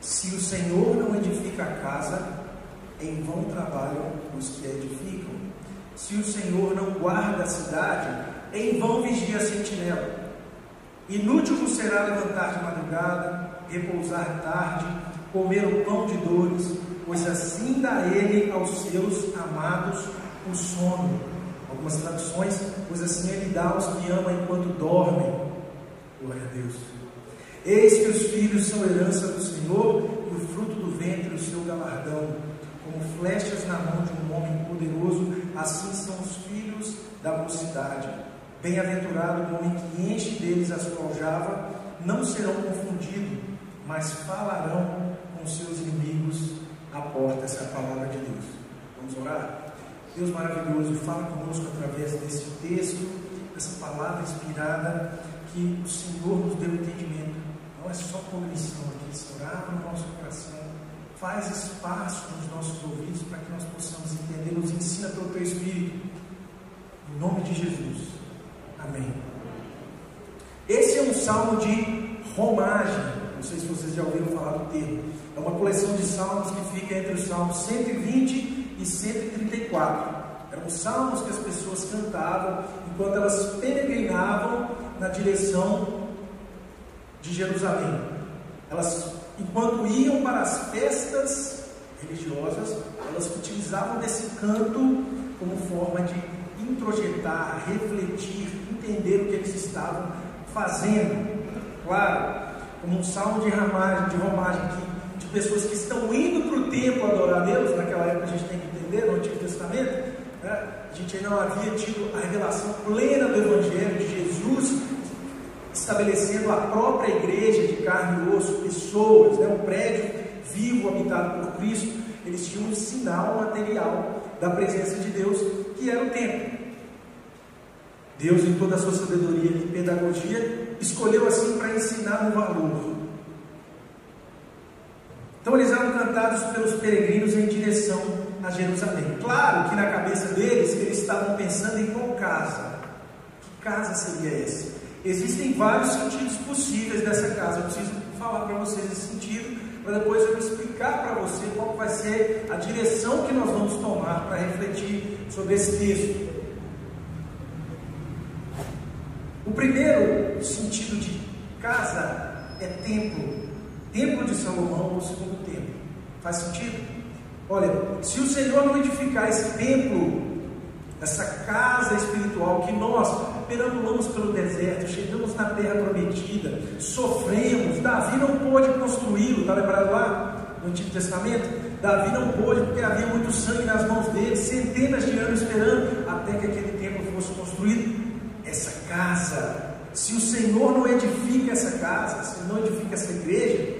Se o Senhor não edifica a casa, em vão trabalham os que edificam. Se o Senhor não guarda a cidade, em vão vigia a sentinela. Inútil será levantar de madrugada, repousar tarde, comer o pão de dores, pois assim dá ele aos seus amados o sono. Algumas traduções, pois assim ele dá aos que ama enquanto dormem. Glória a Deus. Eis que os filhos são herança do Senhor e o fruto do ventre o seu galardão. Como flechas na mão de um homem poderoso, assim são os filhos da mocidade. Bem-aventurado o homem que enche deles a sua aljava, não serão confundidos, mas falarão com seus inimigos à porta. Essa é a palavra de Deus. Vamos orar? Deus maravilhoso, fala conosco através desse texto, dessa palavra inspirada, que o Senhor nos deu entendimento. Não é só cognição aqui, restaurar no nosso coração. Faz espaço nos nossos ouvidos para que nós possamos entender, nos ensina pelo Teu Espírito. Em nome de Jesus. Amém. Esse é um salmo de romagem. Não sei se vocês já ouviram falar do termo. É uma coleção de salmos que fica entre os salmos 120 e 134. Eram salmos que as pessoas cantavam enquanto elas peregrinavam na direção de Jerusalém. Elas, enquanto iam para as festas religiosas, elas utilizavam desse canto como forma de introjetar, refletir, entender o que eles estavam fazendo. Claro, como um salmo de romagem, de, romagem que, de pessoas que estão indo para o templo adorar a Deus, naquela época a gente tem que entender, no Antigo Testamento, né? a gente ainda não havia tido a revelação plena do Evangelho de Jesus, estabelecendo a própria igreja de carne e osso, pessoas, né? um prédio vivo habitado por Cristo, eles tinham um sinal material da presença de Deus, que era o templo. Deus, em toda a sua sabedoria e pedagogia, escolheu assim para ensinar um valor. Então eles eram cantados pelos peregrinos em direção a Jerusalém. Claro que na cabeça deles eles estavam pensando em qual casa. Que casa seria essa? Existem vários sentidos possíveis dessa casa. Eu preciso falar para vocês esse sentido, para depois eu explicar para você qual vai ser a direção que nós vamos tomar para refletir sobre esse texto. O primeiro sentido de casa é templo. Templo de Salomão, o segundo templo. Faz sentido? Olha, se o Senhor não edificar esse templo, essa casa espiritual que nós perambulamos pelo deserto, chegamos na terra prometida, sofremos, Davi não pôde construí-lo, está lembrado lá no Antigo Testamento? Davi não pôde porque havia muito sangue nas mãos dele, centenas de anos esperando até que aquele templo fosse construído essa casa, se o Senhor não edifica essa casa, se não edifica essa igreja,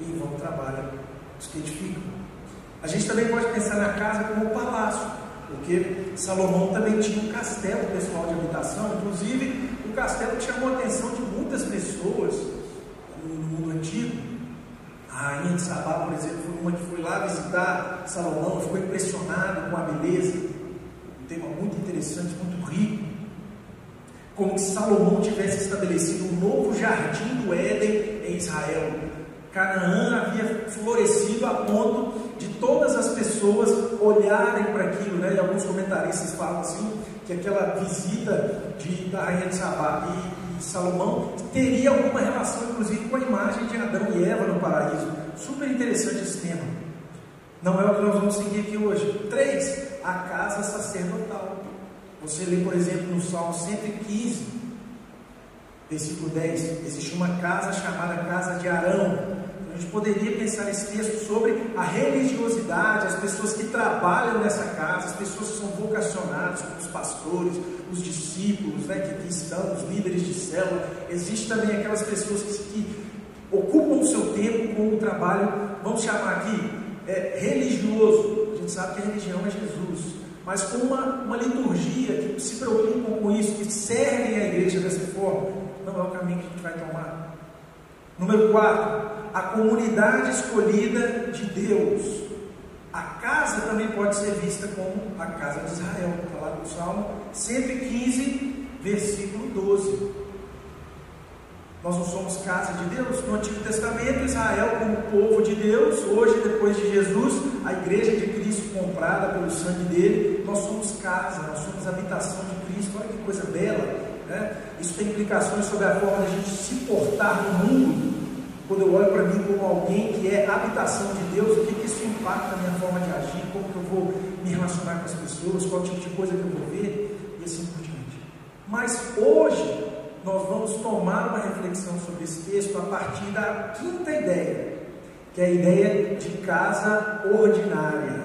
em vão trabalham os que edificam. A gente também pode pensar na casa como um palácio, porque Salomão também tinha um castelo pessoal de habitação, inclusive o castelo chamou a atenção de muitas pessoas no mundo antigo. A rainha de Sabá, por exemplo, foi uma que foi lá visitar Salomão, ficou impressionado com a beleza. Um tema muito interessante, muito rico como se Salomão tivesse estabelecido um novo jardim do Éden em Israel. Canaã havia florescido a ponto de todas as pessoas olharem para aquilo, né? E alguns comentaristas falam assim que aquela visita de, da rainha de Sabá e, e Salomão teria alguma relação, inclusive, com a imagem de Adão e Eva no paraíso. Super interessante esse tema. Não é o que nós vamos seguir aqui hoje. Três, a casa sacerdotal. Você lê, por exemplo, no Salmo 115, versículo 10, existe uma casa chamada Casa de Arão. A gente poderia pensar esse texto sobre a religiosidade, as pessoas que trabalham nessa casa, as pessoas que são vocacionadas, como os pastores, os discípulos, né, que aqui estão, os líderes de célula. Existe também aquelas pessoas que, que ocupam o seu tempo com o trabalho, vamos chamar aqui, é, religioso. A gente sabe que a religião é Jesus mas com uma, uma liturgia que se preocupam com isso, que servem a igreja dessa forma, não é o caminho que a gente vai tomar. Número 4, a comunidade escolhida de Deus. A casa também pode ser vista como a casa de Israel, está lá no Salmo 115, versículo 12. Nós não somos casa de Deus. No Antigo Testamento, Israel, como povo de Deus, hoje, depois de Jesus, a igreja de Cristo comprada pelo sangue dele, nós somos casa, nós somos habitação de Cristo. Olha que coisa bela. Né? Isso tem implicações sobre a forma de a gente se portar no mundo. Quando eu olho para mim como alguém que é habitação de Deus, o que, que isso impacta na minha forma de agir, como que eu vou me relacionar com as pessoas, qual tipo de coisa que eu vou ver, e assim por diante. Mas hoje, nós vamos tomar uma reflexão sobre esse texto a partir da quinta ideia, que é a ideia de casa ordinária,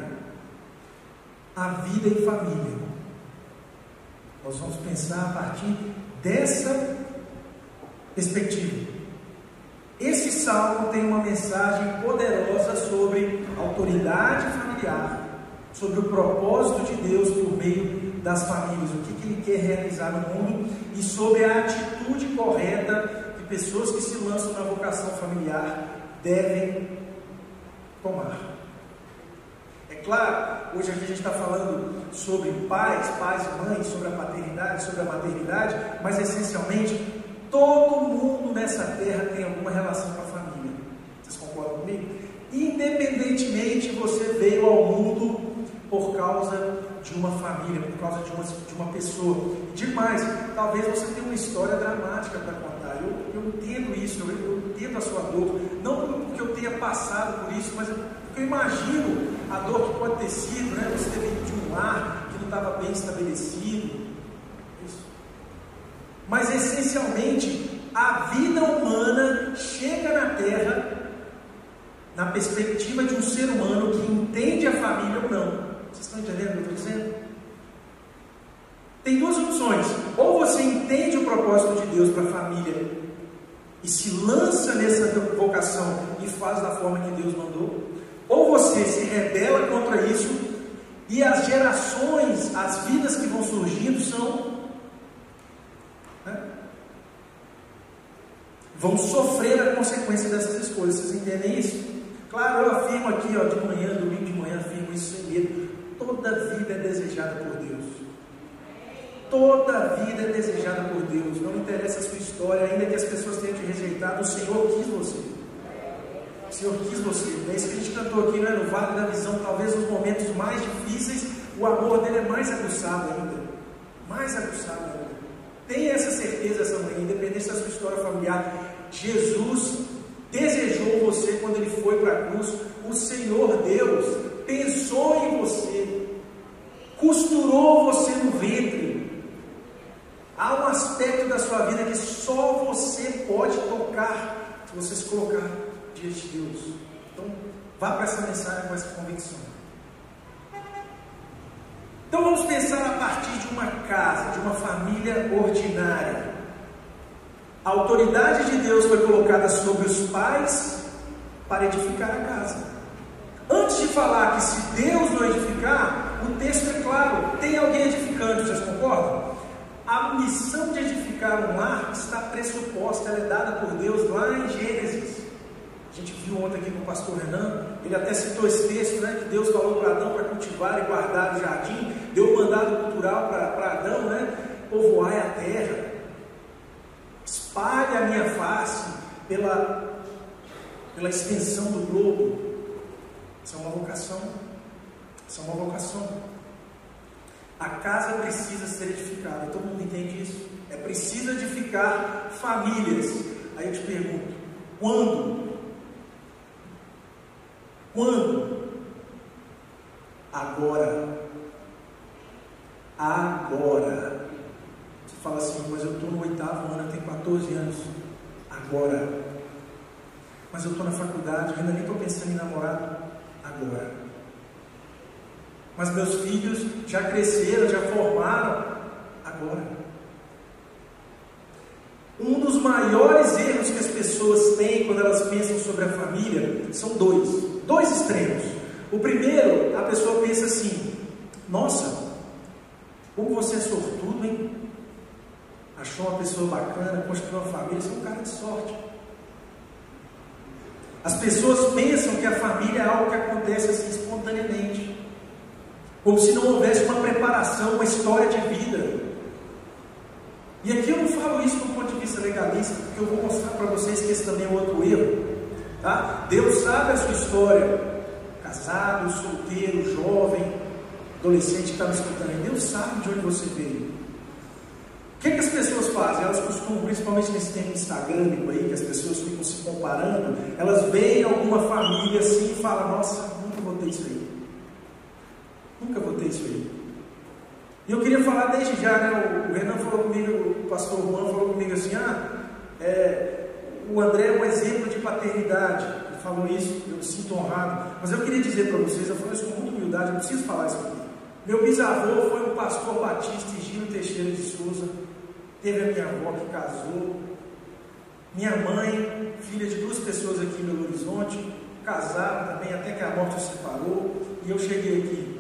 a vida em família. Nós vamos pensar a partir dessa perspectiva. Esse salmo tem uma mensagem poderosa sobre autoridade familiar, sobre o propósito de Deus por meio das famílias, o que, que Ele quer realizar no mundo e sobre a atitude correta que pessoas que se lançam na vocação familiar devem tomar. É claro, hoje aqui a gente está falando sobre pais, pais e mães, sobre a paternidade, sobre a maternidade, mas essencialmente todo mundo nessa terra tem alguma relação com a família. Vocês concordam comigo? Independentemente você veio ao mundo por causa de uma família, por causa de uma, de uma pessoa. Demais, talvez você tenha uma história dramática para contar. Eu, eu entendo isso, eu, eu, entendo a sua dor. Não porque eu tenha passado por isso, mas porque eu imagino a dor que pode ter sido, né? Você vindo de um lar que não estava bem estabelecido. Mas essencialmente, a vida humana chega na Terra na perspectiva de um ser humano que entende a família ou não. Vocês estão entendendo o que eu estou dizendo? Tem duas opções. Ou você entende o propósito de Deus para a família e se lança nessa vocação e faz da forma que Deus mandou, ou você se rebela contra isso e as gerações, as vidas que vão surgindo são. Vão sofrer a consequência dessas escolhas. Vocês entendem isso? Claro, eu afirmo aqui, ó, de manhã, domingo de manhã, afirmo isso sem medo. Toda vida é desejada por Deus. Toda vida é desejada por Deus. Não interessa a sua história, ainda que as pessoas tenham te rejeitado, o Senhor quis você. O Senhor quis você. É isso que a gente cantou aqui, não é? No Vale da Visão, talvez nos momentos mais difíceis, o amor dele é mais aguçado ainda. Mais aguçado ainda. Tenha essa certeza essa manhã, independente da sua história familiar. Jesus desejou você quando ele foi para a cruz. O Senhor Deus pensou em você, costurou você no ventre. Há um aspecto da sua vida que só você pode tocar se você se colocar diante de Deus. Então, vá para essa mensagem com essa convicção. Então vamos pensar a partir de uma casa, de uma família ordinária. A autoridade de Deus foi colocada sobre os pais para edificar a casa. Antes de falar que se Deus não edificar, o texto é claro, tem alguém edificando, vocês concordam? A missão de edificar um lar está pressuposta, ela é dada por Deus lá em Gênesis. A gente viu ontem aqui com o pastor Renan, ele até citou esse texto, né? Que Deus falou para Adão para cultivar e guardar o jardim, deu um mandado cultural para Adão, né? Povoar a terra, espalhe a minha face pela, pela extensão do globo, isso é uma vocação. Isso é uma vocação. A casa precisa ser edificada. Todo mundo entende isso? É preciso edificar famílias. Aí eu te pergunto: quando? Quando? Agora. Agora. Fala assim, mas eu estou no oitavo ano, eu tenho 14 anos. Agora. Mas eu estou na faculdade, ainda nem estou pensando em namorado agora. Mas meus filhos já cresceram, já formaram agora. Um dos maiores erros que as pessoas têm quando elas pensam sobre a família são dois, dois extremos. O primeiro, a pessoa pensa assim: nossa, como você é sortudo, hein? Achou uma pessoa bacana, construiu uma família, você é um cara de sorte. As pessoas pensam que a família é algo que acontece assim espontaneamente, como se não houvesse uma preparação, uma história de vida. E aqui eu não falo isso do ponto de vista legalista, porque eu vou mostrar para vocês que esse também é outro erro. Tá? Deus sabe a sua história, casado, solteiro, jovem, adolescente que está me escutando, Deus sabe de onde você veio. O que, é que as pessoas fazem? Elas costumam, principalmente nesse tempo instagramico aí, que as pessoas ficam se comparando, elas veem alguma família assim e falam, nossa, nunca vou ter isso aí. Nunca vou ter isso aí. E eu queria falar desde já, né? O Renan falou comigo, o pastor Juan falou comigo assim, ah, é, o André é um exemplo de paternidade. Ele falou isso, eu me sinto honrado. Mas eu queria dizer para vocês, eu falo isso com muita humildade, eu preciso falar isso aqui. Meu bisavô foi o pastor Batista Gino Teixeira de Souza. Teve a minha avó que casou. Minha mãe, filha de duas pessoas aqui em Belo Horizonte, casaram também, até que a morte os separou. E eu cheguei aqui.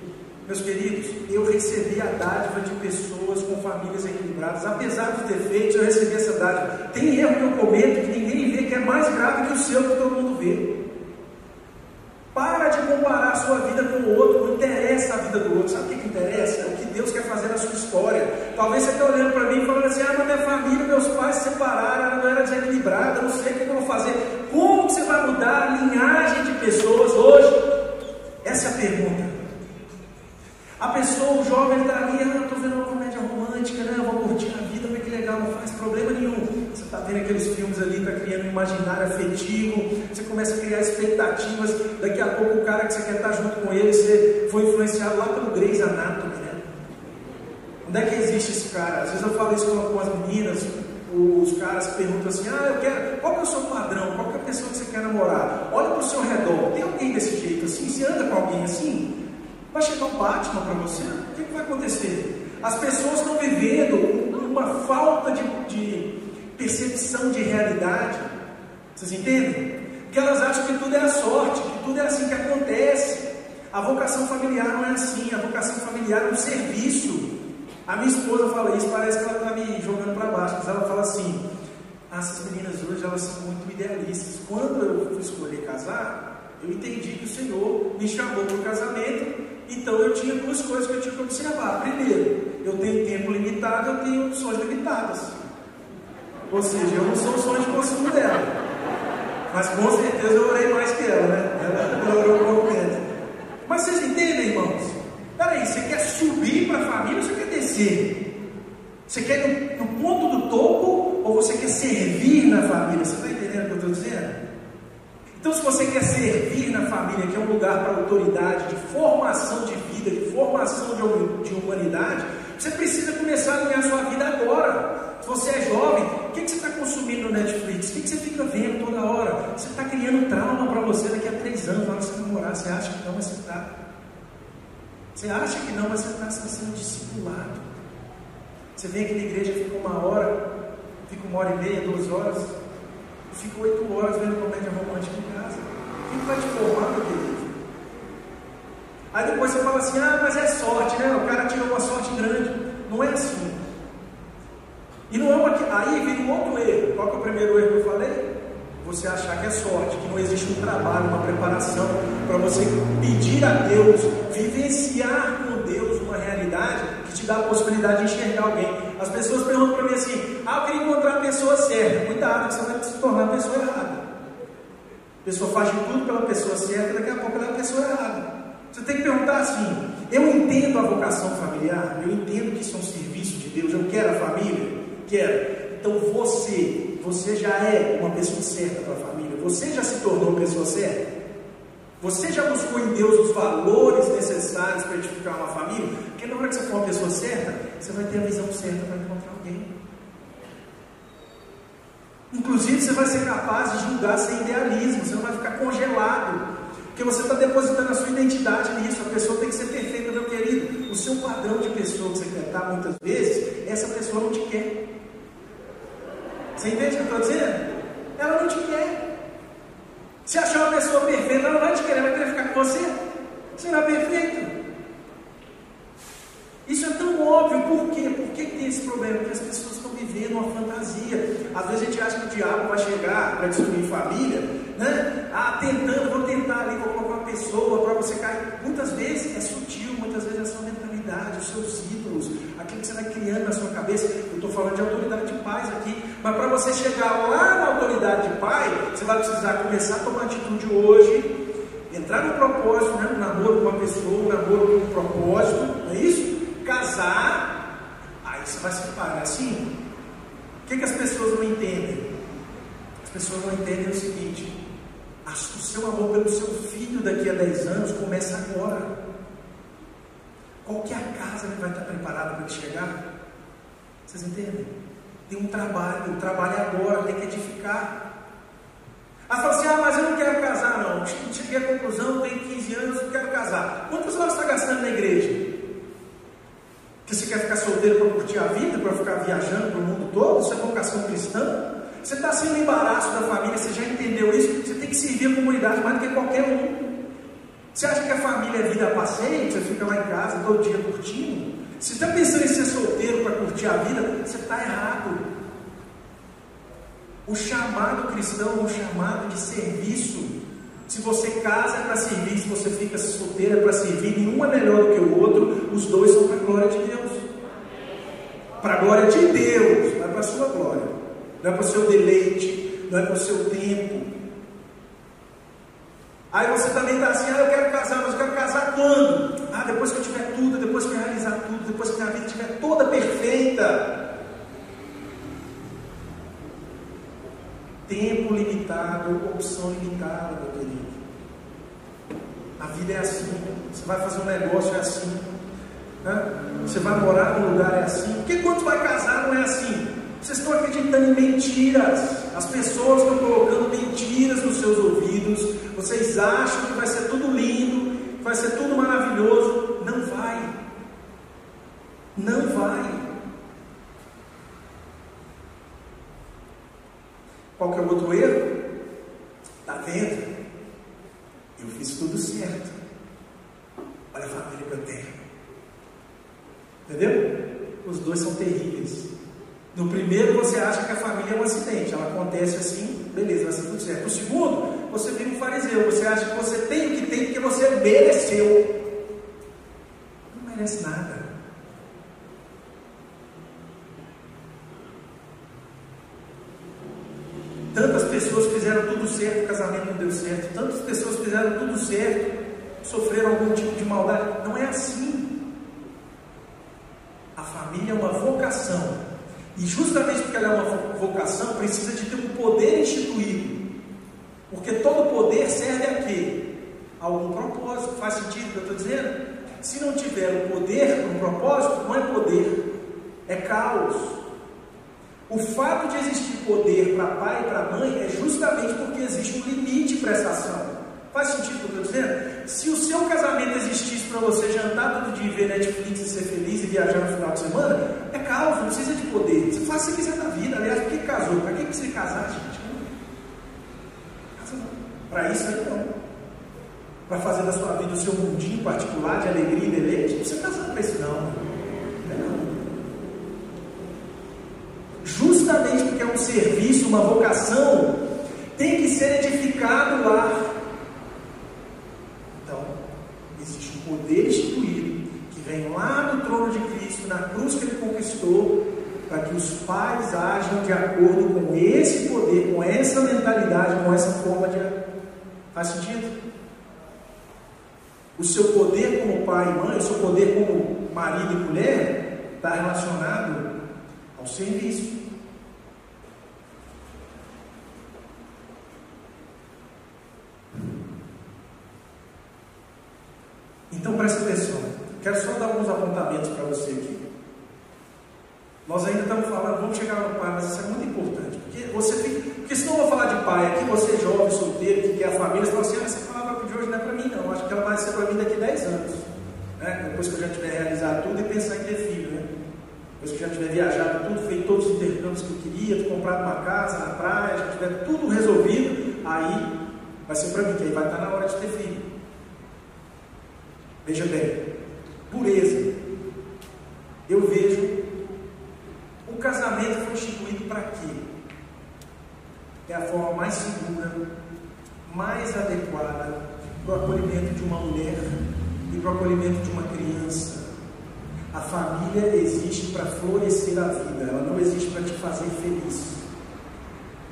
Meus queridos, eu recebi a dádiva de pessoas com famílias equilibradas. Apesar dos defeitos, eu recebi essa dádiva. Tem erro que eu cometo que ninguém vê, que é mais grave que o seu, que todo mundo vê. Para de comparar a sua vida com o outro, não interessa a vida do outro. Sabe o que, que interessa? É o que Deus quer fazer na sua história. Talvez você esteja olhando para mim e falando assim: ah, mas minha família, meus pais se separaram, não era desequilibrada, não sei o que eu vou fazer. Como você vai mudar a linhagem de pessoas hoje? Essa é a pergunta. A pessoa, o jovem, está ali, ah, estou vendo uma comédia romântica, né? Eu vou curtir a vida, mas que legal, não faz problema nenhum. Você está vendo aqueles filmes ali, está criando um imaginário afetivo, você começa a criar expectativas, daqui a pouco o cara que você quer estar junto com ele, você foi influenciado lá pelo Grey's Anatomy? Onde é que existe esse cara? Às vezes eu falo isso com as meninas, os caras perguntam assim, ah, eu quero, qual é o seu padrão? Qual é a pessoa que você quer namorar? Olha para o seu redor, tem alguém desse jeito assim? Você anda com alguém assim? Vai chegar um Batman para você? O que, que, vai acontecer? As pessoas estão vivendo uma falta de, de percepção de realidade. Vocês entendem? Que elas acham que tudo é a sorte, que tudo é assim que acontece. A vocação familiar não é assim, a vocação familiar é um serviço. A minha esposa fala isso, parece que ela está me jogando para baixo, mas ela fala assim: essas meninas hoje elas são muito idealistas. Quando eu fui escolher casar, eu entendi que o Senhor me chamou para o casamento então eu tinha duas coisas que eu tinha que observar. Primeiro, eu tenho tempo limitado, eu tenho opções limitadas. Ou seja, eu não sou sonho de consumo dela. Mas com certeza eu orei mais que ela, né? Ela orou um pouco. Mas vocês entendem, irmãos? Peraí, você quer subir para a família ou você quer descer? Você quer no, no ponto do topo ou você quer servir na família? Você está entendendo o que eu estou dizendo? Então, se você quer servir na família, que é um lugar para autoridade, de formação de vida, de formação de humanidade, você precisa começar a ganhar sua vida agora. Se você é jovem, o que, você está consumindo no Netflix? O que, você fica vendo toda hora? Você está criando trauma para você daqui a três anos, na você namorar. Você acha que não, mas você está. Você acha que não, mas você está sendo discipulado. Você vem aqui na igreja, fica uma hora, fica uma hora e meia, duas horas fica oito horas vendo comédia romântica em casa. Quem vai te formar, meu querido? Aí depois você fala assim, ah, mas é sorte, né? O cara tirou uma sorte grande. Não é assim. E não é uma. Aí vem um outro erro. Qual é o primeiro erro que eu falei? Você achar que é sorte, que não existe um trabalho, uma preparação para você pedir a Deus, vivenciar com Deus uma realidade que te dá a possibilidade de enxergar alguém. As pessoas perguntam para mim assim: ah, eu queria encontrar a pessoa certa. Cuidado, que você vai se tornar a pessoa errada. A pessoa faz de tudo pela pessoa certa, daqui a pouco ela é a pessoa errada. Você tem que perguntar assim: eu entendo a vocação familiar, eu entendo que isso é um serviço de Deus, eu quero a família, quero. Então você, você já é uma pessoa certa para a família, você já se tornou uma pessoa certa. Você já buscou em Deus os valores necessários para edificar uma família? Porque na hora que você for uma pessoa certa, você vai ter a visão certa para encontrar alguém. Inclusive, você vai ser capaz de julgar sem idealismo, você não vai ficar congelado. Porque você está depositando a sua identidade nisso. A pessoa tem que ser perfeita, meu querido. O seu padrão de pessoa que você quer estar muitas vezes, essa pessoa não te quer. Você entende o que eu estou dizendo? Ela não te quer. Se achar uma pessoa perfeita, ela não vai te querer, vai querer ficar com você. Você não é perfeito. Isso é tão óbvio, por quê? Por que tem esse problema? Porque as pessoas estão vivendo uma fantasia. Às vezes a gente acha que o diabo vai chegar para destruir família, né? Ah, tentando, vou tentar ali, colocar uma pessoa para você cair. Muitas vezes é sutil, muitas vezes é a sua mentalidade, os seus ídolos, que você vai criando na sua cabeça. Eu estou falando de autoridade você chegar lá na autoridade de pai, você vai precisar começar a tomar atitude hoje, entrar no propósito, né? um namoro com uma pessoa, um namoro com um propósito, não é isso? Casar, aí você vai se separar. Assim, o que, que as pessoas não entendem? As pessoas não entendem o seguinte: o seu amor pelo seu filho daqui a 10 anos começa agora. Qual é a casa que vai estar preparada para ele chegar? Vocês entendem? Tem um trabalho, o trabalho agora, tem que edificar. Ela fala assim: ah, mas eu não quero casar, não. Cheguei à conclusão, tenho 15 anos, não quero casar. Quantas horas está gastando na igreja? Que você quer ficar solteiro para curtir a vida, para ficar viajando para o mundo todo? Isso é vocação cristã? Você está sendo embaraço da família, você já entendeu isso? Você tem que servir a comunidade mais do que qualquer um. Você acha que a família é vida passeio? Você fica lá em casa todo dia curtindo? Se está pensando em ser solteiro para curtir a vida, você está errado. O chamado cristão é um chamado de serviço. Se você casa para servir, se você fica solteiro é para servir, nenhum é melhor do que o outro, os dois são para a glória de Deus. Para a glória de Deus, não é para a sua glória, não é para o seu deleite, não é para o seu tempo. Aí você também está assim, ah, eu quero casar, mas eu quero casar quando? Ah, depois que eu tiver tudo, depois que eu realizar tudo, depois que minha vida estiver toda perfeita. Tempo limitado, opção limitada, meu querido. A vida é assim. Você vai fazer um negócio, é assim. Né? Você vai morar num lugar, é assim. Porque quando vai casar, não é assim. Vocês estão acreditando em mentiras. As pessoas estão colocando mentiras nos seus ouvidos. Vocês acham que vai ser tudo lindo, vai ser tudo maravilhoso. Não vai. Não vai. Qual que é o outro erro? Está vendo? Eu fiz tudo certo. Olha a família que eu tenho. Entendeu? Os dois são terríveis. No primeiro, você acha que a família é um acidente, ela acontece assim, beleza, vai ser tudo certo. No segundo, você vira um fariseu, você acha que você tem o que tem porque você mereceu. Não merece nada. Tantas pessoas fizeram tudo certo, o casamento não deu certo. Tantas pessoas fizeram tudo certo, sofreram algum tipo de maldade. Não é assim. A família é uma vocação e justamente porque ela é uma vocação, precisa de ter um poder instituído. Porque todo poder serve a quê? A algum propósito. Faz sentido o que eu estou dizendo? Se não tiver o poder um propósito, não é poder, é caos. O fato de existir poder para pai e para mãe é justamente porque existe um limite para essa ação. Faz sentido o que eu estou dizendo? Se o seu casamento existisse para você jantar todo dia, ver Netflix e ser feliz e viajar no final de semana, é caos, não precisa de poder. Você faz o que quiser da vida. Aliás, por que casou? Para que você casar, gente? Para isso aí não. Para fazer da sua vida o seu mundinho particular de alegria e deleite, não precisa casar para isso não. Não é não. Justamente porque é um serviço, uma vocação, tem que ser edificado lá poder instituído que vem lá do trono de Cristo, na cruz que ele conquistou, para que os pais ajam de acordo com esse poder, com essa mentalidade, com essa forma de. Faz sentido? O seu poder como pai e mãe, o seu poder como marido e mulher, está relacionado ao serviço. Então presta atenção. Quero só dar alguns apontamentos para você aqui. Nós ainda estamos falando, vamos chegar no pai, mas isso é muito importante. Porque você fica, porque senão eu vou falar de pai aqui, você é jovem, solteiro, que quer a família, você fala assim, ah, essa palavra de hoje não é para mim não, acho que ela vai ser para mim daqui a 10 anos. Né? Depois que eu já tiver realizado tudo e pensar em ter filho, né? Depois que eu já tiver viajado tudo, feito todos os intercâmbios que eu queria, comprado uma casa na praia, já tiver tudo resolvido, aí vai ser para mim, que aí vai estar na hora de ter filho. Veja bem, pureza. Eu vejo o casamento foi instituído para quê? É a forma mais segura, mais adequada para o acolhimento de uma mulher e para o acolhimento de uma criança. A família existe para florescer a vida, ela não existe para te fazer feliz.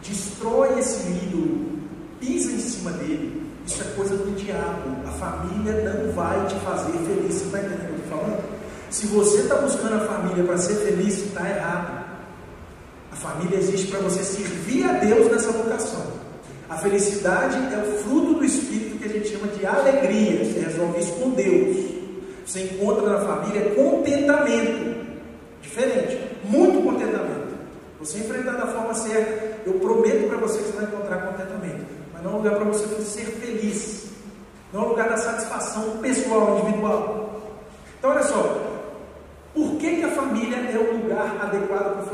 destrói esse ídolo, pisa em cima dele, isso é coisa do diabo. A família não vai te fazer feliz. Você está entendendo o que eu estou falando? Se você está buscando a família para ser feliz, está errado. A família existe para você servir a Deus nessa vocação. A felicidade é o fruto do Espírito que a gente chama de alegria. Você resolve isso com Deus. Você encontra na família contentamento. Diferente. Muito contentamento. Você enfrentar da forma certa, eu prometo para você que você vai encontrar contentamento. Mas não é um lugar para você ser feliz. Não é um lugar da satisfação pessoal, individual. Então, olha só. Por que, que a família é o lugar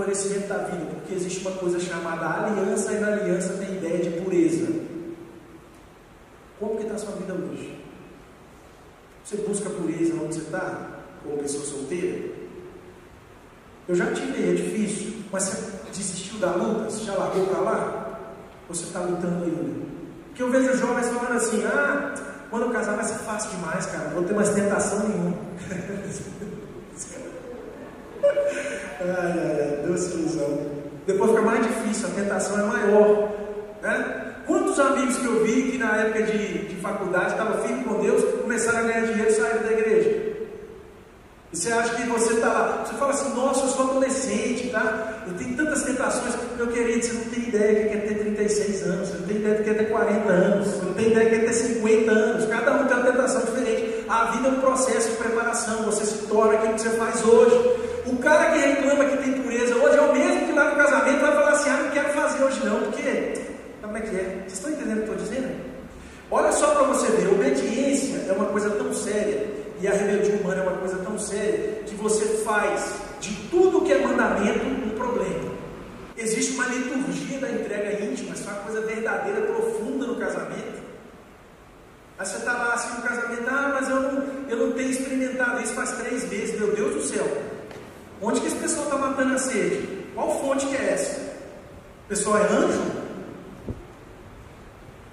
adequado para o florescimento da vida? Porque existe uma coisa chamada aliança, e na aliança tem ideia de pureza. Como que está a sua vida hoje? Você busca pureza onde você está? Como pessoa solteira? Eu já tive, é difícil, mas você desistiu da luta? Você já largou para lá? Ou você está lutando ainda? Porque eu vejo jovens falando assim, ah, quando eu casar vai ser fácil demais, cara, não vou ter mais tentação nenhuma. ai, ai, ilusão. Depois fica mais difícil, a tentação é maior. Né? Quantos amigos que eu vi que na época de, de faculdade estavam firmes com Deus, começaram a ganhar dinheiro e saíram da igreja? E você acha que você está lá, você fala assim, nossa, eu sou adolescente, tá? Eu tenho tantas tentações, meu querido, você não tem ideia que é ter 36 anos, você não tem ideia que é ter 40 anos, você não tem ideia que é ter 50 anos, cada um tem uma tentação diferente. A vida é um processo de preparação, você se torna aquilo que você faz hoje. O cara que reclama que tem pureza hoje é o mesmo que lá no casamento vai falar assim: ah, não quero fazer hoje não, porque. Como é que é? Vocês estão entendendo o que eu estou dizendo? Olha só para você ver: obediência é uma coisa tão séria e a rebeldia humana é uma coisa tão séria que você faz de tudo que é mandamento um problema. Existe uma liturgia da entrega íntima, isso é uma coisa verdadeira, profunda no casamento. Aí você está lá assim no casamento, ah, mas eu não, eu não tenho experimentado isso faz três meses, meu Deus do céu. Onde que esse pessoal está matando a sede? Qual fonte que é essa? O pessoal é anjo?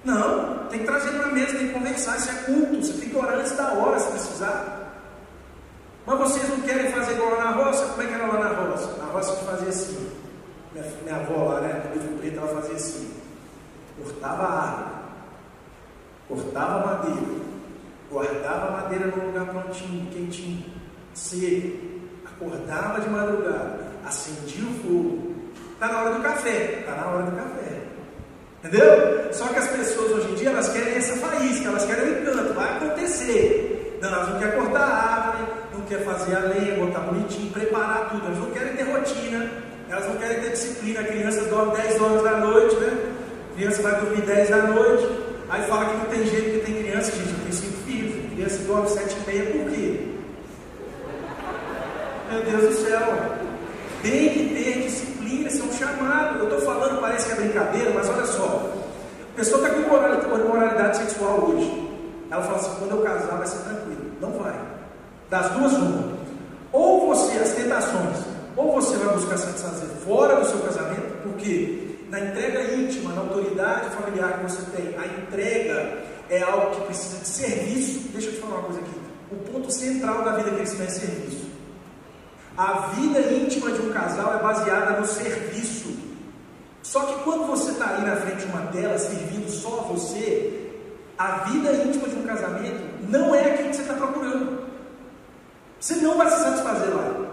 Não, tem que trazer para a mesa, tem que conversar, isso é culto, você que orar antes da hora se precisar. Mas vocês não querem fazer igual lá na roça? Como é que era lá na roça? Na roça gente fazia assim. Minha, minha avó lá, né? Quando preto, ela fazia assim. Cortava a árvore, cortava a madeira, guardava a madeira num lugar prontinho, quentinho, seco acordava de madrugada, acendia o fogo. Está na hora do café, está na hora do café. Entendeu? Só que as pessoas hoje em dia elas querem essa faísca, elas querem o encanto, vai acontecer. Não, elas não querem cortar a árvore, não querem fazer a lenha, botar bonitinho, preparar tudo, elas não querem ter rotina, elas não querem ter disciplina. A criança dorme 10 horas da noite, né? A criança vai dormir 10 da noite, aí fala que não tem jeito que tem criança, gente, eu tenho 5 filhos, criança dorme 7 e meia, por quê? Meu Deus do céu. Tem que ter disciplina, isso é um chamado. Eu estou falando, parece que é brincadeira, mas olha só. A pessoa está com moralidade sexual hoje. Ela fala assim: quando eu casar vai ser tranquilo. Não vai. Das duas, uma. Ou você, as tentações, ou você vai buscar satisfazer fora do seu casamento, porque na entrega íntima, na autoridade familiar que você tem, a entrega é algo que precisa de serviço. Deixa eu te falar uma coisa aqui. O ponto central da vida cristã é serviço. A vida íntima de um casal é baseada no serviço. Só que quando você está aí na frente de uma tela, servindo só você, a vida íntima de um casamento não é aquilo que você está procurando. Você não vai se satisfazer lá.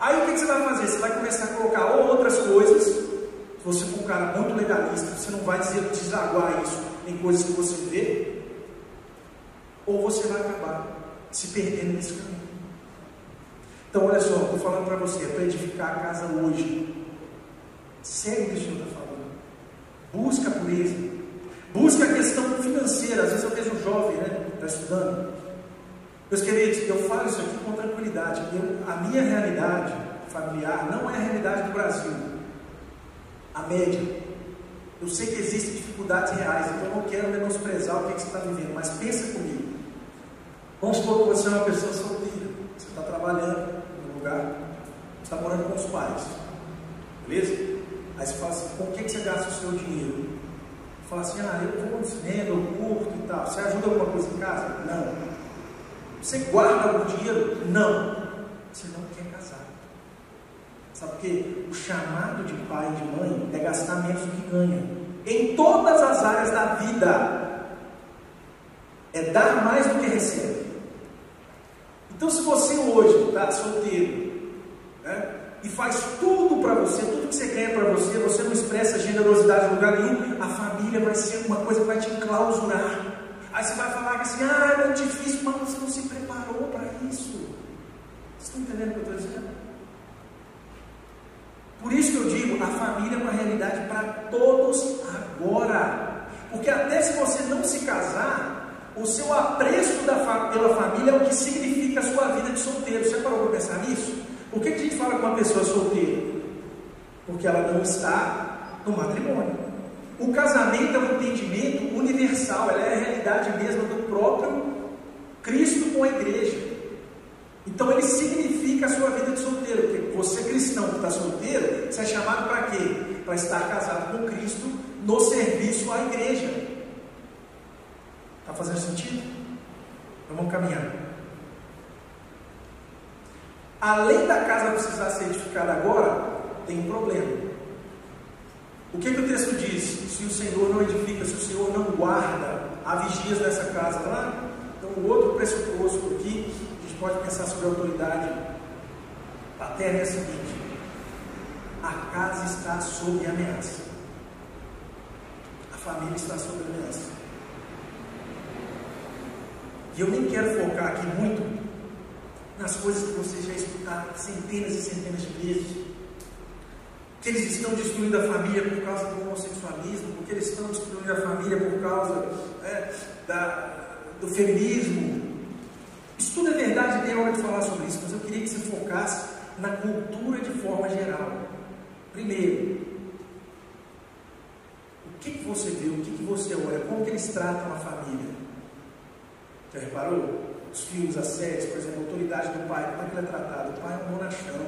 Aí o que, você vai fazer? Você vai começar a colocar outras coisas. Se você for um cara muito legalista, você não vai dizer, desaguar isso em coisas que você vê. Ou você vai acabar se perdendo nesse caminho. Então, olha só, estou falando para você, é para edificar a casa hoje. Segue o que o Senhor está falando. Busca a pureza. Busca a questão financeira. Às vezes eu vejo um jovem, né? Está estudando. Meus queridos, eu falo isso aqui com tranquilidade. Eu, a minha realidade familiar não é a realidade do Brasil. A média. Eu sei que existem dificuldades reais, então eu não quero menosprezar o que, que você está vivendo, mas pensa comigo. Vamos supor que você é uma pessoa solteira, você está trabalhando, lugar, está morando com os pais. Beleza? Aí você fala assim, com que, que você gasta o seu dinheiro? Fala assim, ah, eu vou no cinema, eu curto e tal. Você ajuda alguma coisa em casa? Não. Você guarda algum dinheiro? Não. Você não quer casar. Sabe por quê? O chamado de pai e de mãe é gastar menos do que ganha. Em todas as áreas da vida. É dar mais do que recebe. Então, se você hoje está solteiro, né, e faz tudo para você, tudo que você quer para você, você não expressa generosidade em lugar nenhum, a família vai ser uma coisa que vai te enclausurar. Aí você vai falar assim, ah, é muito difícil, mas você não se preparou para isso. Vocês estão entendendo o que eu estou dizendo? Por isso que eu digo, a família é uma realidade para todos agora. Porque até se você não se casar, o seu apreço da, pela família é o que significa a sua vida de solteiro. Você parou para pensar nisso? Por que a gente fala com uma pessoa solteira? Porque ela não está no matrimônio. O casamento é um entendimento universal, ela é a realidade mesmo do próprio Cristo com a igreja. Então ele significa a sua vida de solteiro. Porque você cristão que está solteiro, você é chamado para quê? Para estar casado com Cristo no serviço à igreja. Está fazendo sentido? Então vamos caminhar. Além da casa precisar ser edificada agora, tem um problema. O que, que o texto diz? Se o Senhor não edifica, se o Senhor não guarda, há vigias nessa casa lá. Então, o outro pressuposto aqui, a gente pode pensar sobre a autoridade paterna é o seguinte: a casa está sob ameaça, a família está sob ameaça. E eu nem quero focar aqui muito nas coisas que vocês já escutaram centenas e centenas de vezes. Que eles estão destruindo a família por causa do homossexualismo, porque eles estão destruindo a família por causa é, da, do feminismo. Isso tudo é verdade, tem hora de falar sobre isso, mas eu queria que você focasse na cultura de forma geral. Primeiro, o que, que você vê, o que, que você olha, como que eles tratam a família? Já reparou? os filmes, as séries, por exemplo, a autoridade do pai, como é que ele é tratado? O pai é um bonachão,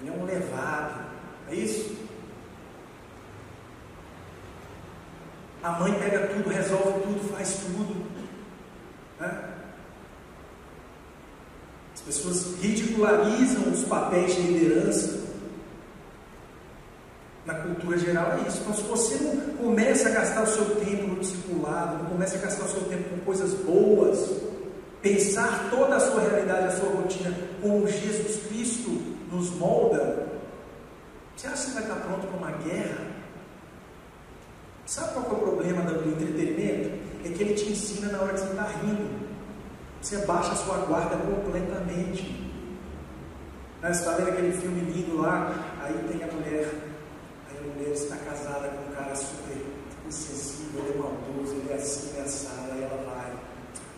ele é um levado, é isso? A mãe pega tudo, resolve tudo, faz tudo. Né? As pessoas ridicularizam os papéis de liderança. Na cultura geral é isso. Então, se você não começa a gastar o seu tempo no discipulado, não começa a gastar o seu tempo com coisas boas, pensar toda a sua realidade, a sua rotina, como Jesus Cristo nos molda, você acha que vai estar pronto para uma guerra? Sabe qual é o problema do entretenimento? É que ele te ensina na hora que você está rindo. Você baixa a sua guarda completamente. Né, você está vendo aquele filme lindo lá, aí tem a mulher, aí a mulher está casada com um cara super insensível, ele é maldoso, ele é assim, ele é assado, aí ela vai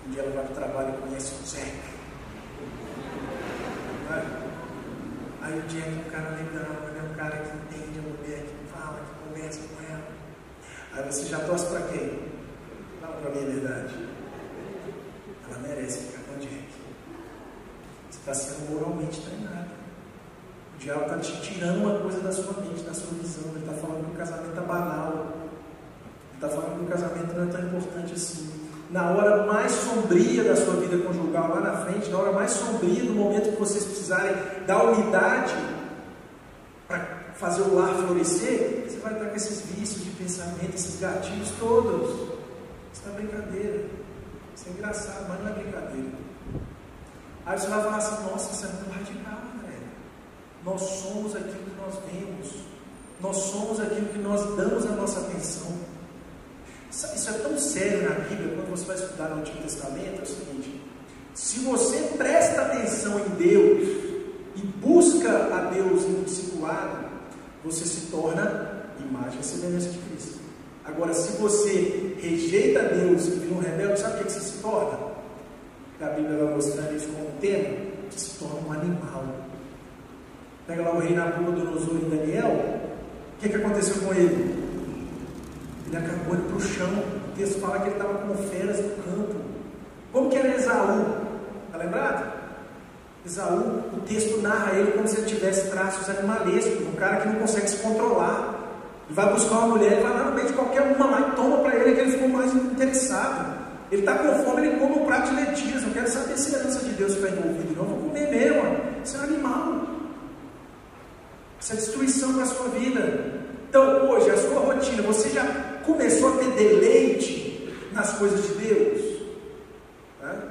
um dia ela vai para o trabalho e conhece o Zeca. Aí o Jack, um cara legal, ele é um cara que entende a mulher, que fala, que conversa com ela. Aí você já torce para quem? Fala para mim a verdade. Ela merece ficar com o Jack. Você está sendo moralmente treinado. O diabo está te tirando uma coisa da sua mente, da sua visão. Ele está falando que o casamento é banal. Está falando que o casamento não é tão importante assim na hora mais sombria da sua vida conjugal, lá na frente, na hora mais sombria do momento que vocês precisarem da unidade para fazer o lar florescer, você vai estar com esses vícios de pensamento, esses gatilhos todos. Isso é brincadeira. Isso é engraçado, mas não é brincadeira. Aí você vai falar assim, nossa, isso é muito radical, velho. Nós somos aquilo que nós vemos. Nós somos aquilo que nós damos a nossa atenção. Isso é tão sério na Bíblia, quando você vai estudar no Antigo Testamento, é o seguinte: se você presta atenção em Deus e busca a Deus no discipulado, você se torna imagem e semelhança de Cristo. Agora, se você rejeita Deus e vira um rebelde, sabe o que você se torna? A Bíblia vai mostrando isso como tema, que se torna um animal. Pega lá o rei Nabucodonosor em Daniel, o que, que aconteceu com ele? Ele acabou indo para o chão. O texto fala que ele estava como feras no campo. Como que era Esaú? Está lembrado? Esaú, o texto narra ele como se ele tivesse traços animalescos, um cara que não consegue se controlar. Ele vai buscar uma mulher e vai lá no meio de qualquer uma lá e toma para ele que ele ficou mais interessado. Ele está com fome, ele come um prato de lentilhas. Não quero saber se a herança de Deus está envolvida, não. Vou comer mesmo. Isso é um animal. Isso é destruição para a sua vida. Então, hoje, a sua rotina, você já começou a ter deleite nas coisas de Deus? Né?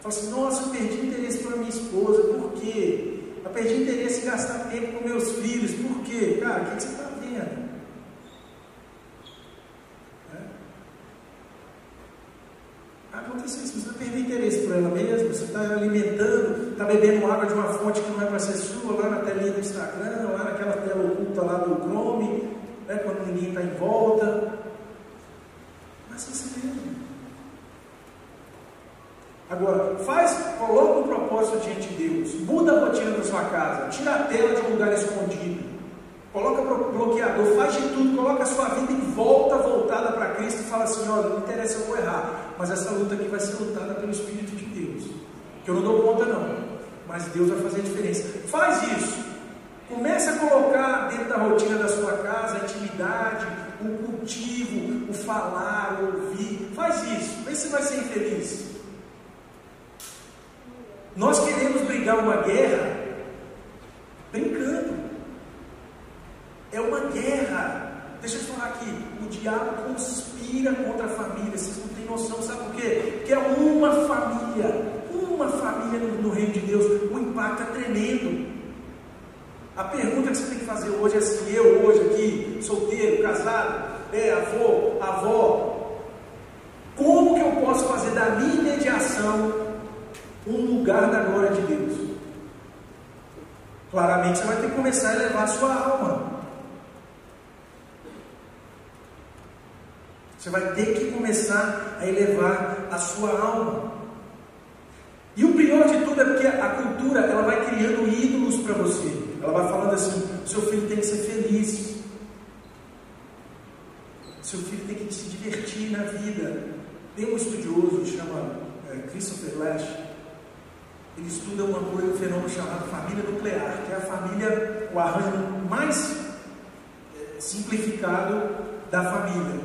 Fala assim, nossa, eu perdi interesse pela minha esposa, por quê? Eu perdi interesse em gastar tempo com meus filhos, por quê? Cara, o que, que você está vendo? Aconteceu isso, você perdeu interesse por ela mesma, você está alimentando, está bebendo água de uma fonte que não é para ser sua, lá na telinha do Instagram, lá naquela tela oculta lá do Chrome, né, quando ninguém está em volta. Mas você mesmo. Agora, faz, coloca um propósito diante de Deus, muda a rotina da sua casa, tira a tela de um lugar escondido, coloca bloqueador, faz de tudo, coloca a sua vida em volta, voltada para Cristo e fala assim, olha, não interessa eu vou errar, mas essa luta aqui vai ser lutada pelo Espírito de Deus, que eu não dou conta não, mas Deus vai fazer a diferença. Faz isso, comece a colocar dentro da rotina da sua casa a intimidade, o cultivo, o falar, o ouvir, faz isso, vê se vai ser infeliz. Nós queremos brigar uma guerra brincando. É uma guerra. Deixa eu falar aqui. O diabo conspira contra a família. Vocês não têm noção, sabe por quê? Porque é uma família. Uma família no, no reino de Deus. O impacto é tremendo. A pergunta que você tem que fazer hoje é se eu hoje aqui, solteiro, casado, é avô, avó, como que eu posso fazer da minha mediação um lugar da glória de Deus. Claramente você vai ter que começar a elevar a sua alma. Você vai ter que começar a elevar a sua alma. E o pior de tudo é porque a cultura ela vai criando ídolos para você. Ela vai falando assim: seu filho tem que ser feliz. Seu filho tem que se divertir na vida. Tem um estudioso chama é, Christopher Lash ele estuda uma coisa, um fenômeno chamado família nuclear, que é a família, o arranjo mais é, simplificado da família.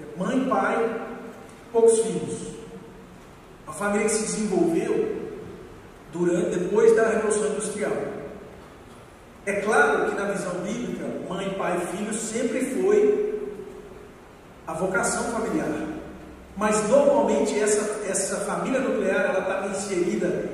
É mãe, pai, poucos filhos. A família que se desenvolveu durante, depois da Revolução Industrial. É claro que na visão bíblica, mãe, pai e filho sempre foi a vocação familiar. Mas normalmente essa, essa família nuclear ela estava inserida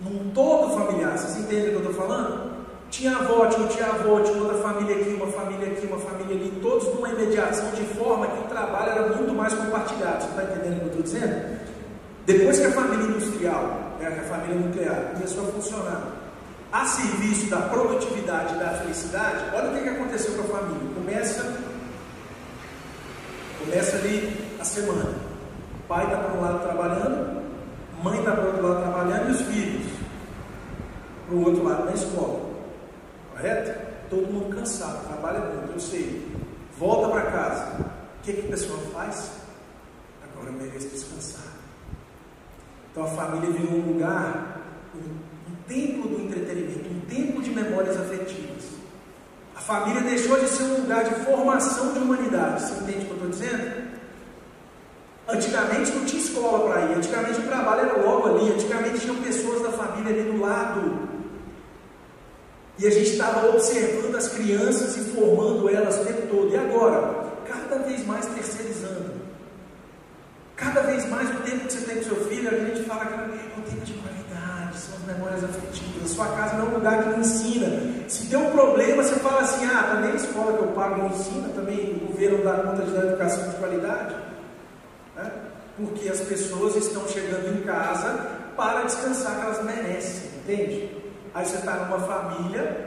num todo familiar. Vocês entendem o que eu estou falando? Tinha avó, tinha tia avó, tinha outra família aqui, uma família aqui, uma família ali, todos numa imediação de forma que o trabalho era muito mais compartilhado. Você está entendendo o que eu estou dizendo? Depois que a família industrial, né, a família nuclear começou a funcionar a serviço da produtividade e da felicidade, olha o que aconteceu com a família. Começa, começa ali a semana. O pai está para um lado trabalhando, mãe está para o outro lado trabalhando e os filhos para o outro lado na escola. Correto? Todo mundo cansado, trabalha muito, eu sei. Volta para casa. O que, que a pessoa faz? Agora eu mereço descansar. Então a família virou um lugar, um, um templo do entretenimento, um templo de memórias afetivas. A família deixou de ser um lugar de formação de humanidade. Você entende o que eu estou dizendo? Antigamente não tinha escola para ir, antigamente o trabalho era logo ali, antigamente tinham pessoas da família ali do lado. E a gente estava observando as crianças e formando elas o tempo todo. E agora? Cada vez mais terceirizando. Cada vez mais o tempo que você tem com seu filho, a gente fala que é um tempo de qualidade, são as memórias afetivas. Sua casa não é um lugar que não ensina. Se tem um problema, você fala assim: ah, também a escola que eu pago não ensina, também o governo dá conta de dar educação de qualidade. Né? Porque as pessoas estão chegando em casa para descansar que elas merecem, entende? Aí você está numa família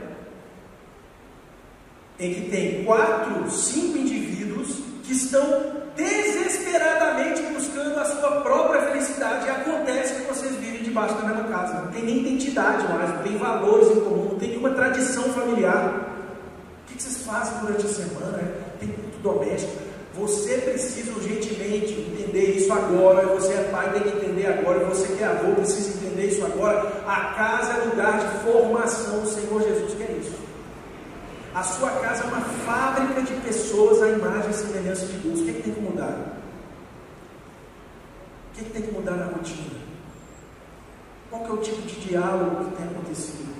em que tem quatro, cinco indivíduos que estão desesperadamente buscando a sua própria felicidade. E acontece que vocês vivem debaixo da mesma casa. Não tem nem identidade mais, não tem valores em comum, não tem nenhuma tradição familiar. O que vocês fazem durante a semana? Tem culto doméstico. Você precisa urgentemente entender isso agora. Você é pai, tem que entender agora. Você que é avô, precisa entender isso agora. A casa é lugar de formação. O Senhor Jesus quer. A sua casa é uma fábrica de pessoas à imagem e semelhança de Deus. O que, é que tem que mudar? O que, é que tem que mudar na rotina? Qual é o tipo de diálogo que tem acontecido?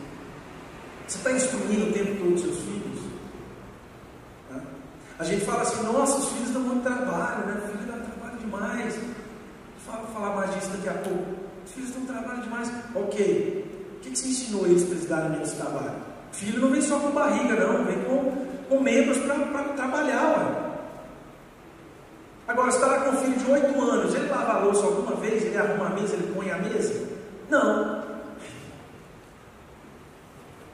Você está instruindo o tempo todo os seus filhos? Né? A gente fala assim, nossa, os filhos dão muito trabalho, né? O filho dá trabalho demais. Fala, falar mais disso daqui a pouco. Os filhos dão trabalho demais. Ok. O que, que você ensinou eles para eles darem menos trabalho? Filho não vem só com barriga, não, vem com, com membros para trabalhar, ué. Agora, você está lá com um filho de 8 anos, ele lava a louça alguma vez, ele arruma a mesa, ele põe a mesa? Não.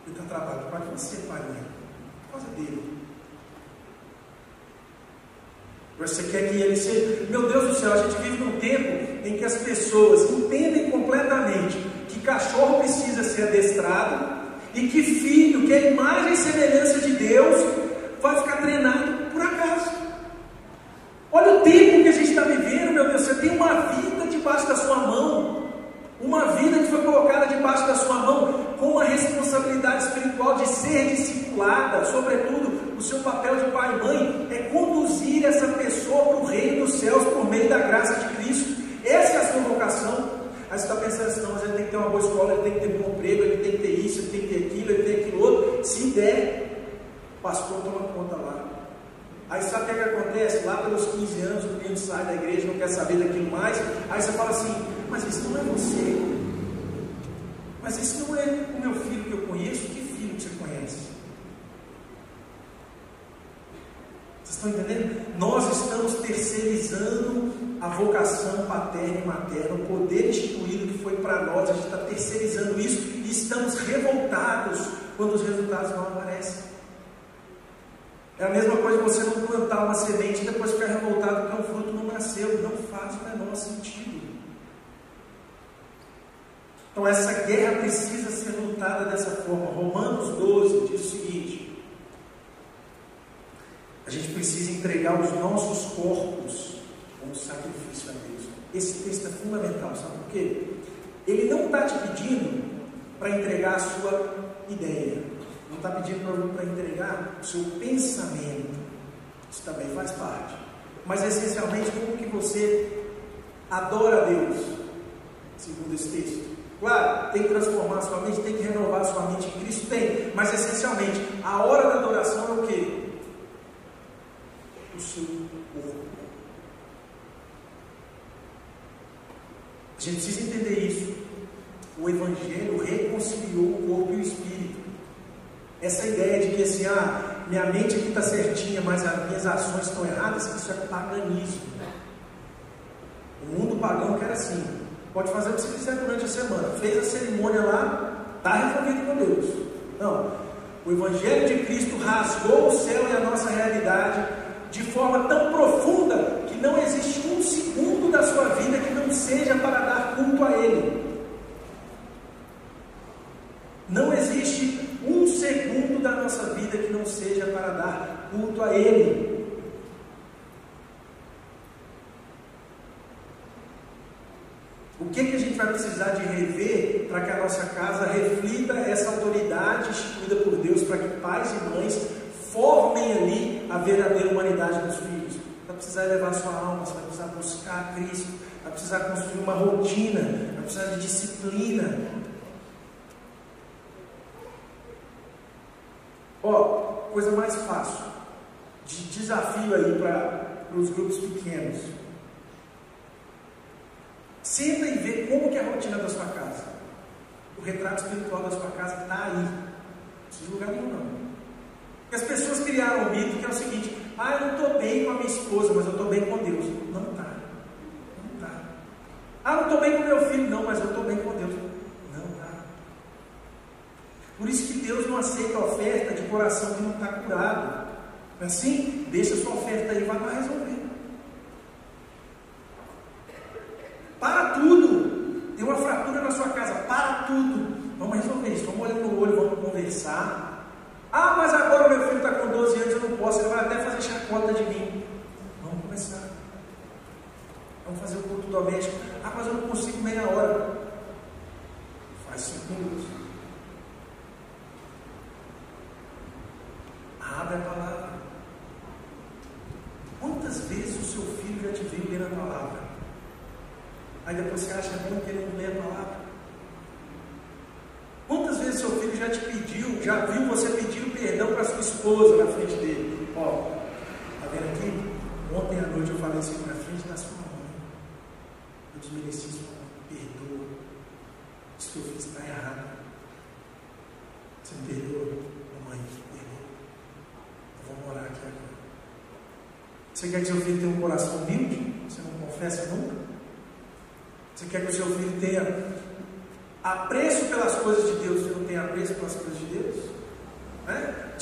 Ele está trabalhando para você, pai? Por causa dele. Você quer que ele seja. Meu Deus do céu, a gente vive num tempo em que as pessoas entendem completamente que cachorro precisa ser adestrado e que filho, que é imagem e semelhança de Deus, vai ficar treinado por acaso. Olha o tempo que a gente está vivendo, meu Deus. Você tem uma vida debaixo da sua mão. Uma vida que foi colocada debaixo da sua mão com uma responsabilidade espiritual de ser discipulada, sobretudo o seu papel de pai e mãe é conduzir essa pessoa para o reino dos céus por meio da graça de Cristo. Essa é a sua vocação. Aí você está pensando assim, não, mas ele tem que ter uma boa escola, ele tem que ter um bom emprego, ele tem que ter tem que ter aquilo, ele tem aquilo outro. Se der, o pastor toma conta lá. Aí sabe o que, é que acontece? Lá pelos 15 anos o menino sai da igreja, não quer saber daquilo mais. Aí você fala assim, mas isso não é você. Mas isso não é o meu filho que eu conheço. Que filho que você conhece? Estão entendendo? Nós estamos terceirizando a vocação paterna e materna, o poder instituído que foi para nós, a gente está terceirizando isso e estamos revoltados quando os resultados não aparecem. É a mesma coisa você não plantar uma semente e depois ficar revoltado porque um fruto não nasceu. Não faz o menor sentido. Então essa guerra precisa ser lutada dessa forma. Romanos 12 diz o seguinte: a gente precisa entregar os nossos corpos como sacrifício a Deus. Esse texto é fundamental, sabe por quê? Ele não está te pedindo para entregar a sua ideia não está pedindo para entregar o seu pensamento. Isso também faz parte. Mas essencialmente como que você adora a Deus, segundo esse texto. Claro, tem que transformar a sua mente, tem que renovar a sua mente em Cristo, tem. Mas essencialmente, a hora da adoração é o quê? O seu corpo. A gente precisa entender isso. O Evangelho reconciliou o corpo e o espírito. Essa ideia de que assim, ah, minha mente aqui está certinha, mas as minhas ações estão erradas, isso é paganismo. O mundo pagão quer assim. Pode fazer o que você quiser durante a semana. Fez a cerimônia lá, está resolvido com Deus. Não. O Evangelho de Cristo rasgou o céu e a nossa realidade de forma tão profunda que não existe um segundo da sua vida que não seja para dar culto a Ele. Não existe um segundo da nossa vida que não seja para dar culto a Ele. O que, que a gente vai precisar de rever para que a nossa casa reflita essa autoridade instituída por Deus para que pais e mães formem ali a verdadeira humanidade dos filhos? Vai precisar elevar sua alma, você vai precisar buscar Cristo, vai precisar construir uma rotina, vai precisar de disciplina, Ó, coisa mais fácil, de desafio aí para os grupos pequenos. Senta e vê como que é a rotina da sua casa. O retrato espiritual da sua casa está aí. Não precisa de lugar nenhum, não. Porque as pessoas criaram um mito que é o seguinte: ah, eu não estou bem com a minha esposa, mas eu estou bem com Deus. Não está. Não está. Ah, não estou bem com meu filho, não, mas eu estou bem com Deus. Por isso que Deus não aceita a oferta de coração que não está curado. Não é assim? Deixa sua oferta aí, vai lá resolver. Para tudo. Tem uma fratura na sua casa, para tudo. Vamos resolver isso, vamos olhar no olho, vamos conversar. Ah, mas agora meu filho está com 12 anos, eu não posso, ele vai até fazer chacota de mim. Vamos começar. Vamos fazer o culto doméstico. Ah, mas eu não consigo meia hora. Faz cinco minutos. Abre a palavra. Quantas vezes o seu filho já te viu ler a palavra? Aí depois você acha bom que ele não lê a palavra? Quantas vezes seu filho já te pediu, já viu você sua esposa na frente dele. Ó, tá vendo aqui? Ontem à noite eu falei assim na frente da sua mãe. Eu desmereci sua mãe. Perdoa. Isso que eu fiz está errado. Você me perdoa? Mãe, perdoa. Eu vou morar aqui agora. Você quer que seu filho tenha um coração humilde? Você não confessa nunca? Você quer que o seu filho tenha apreço pelas coisas de Deus, você não tem apreço pelas coisas de Deus?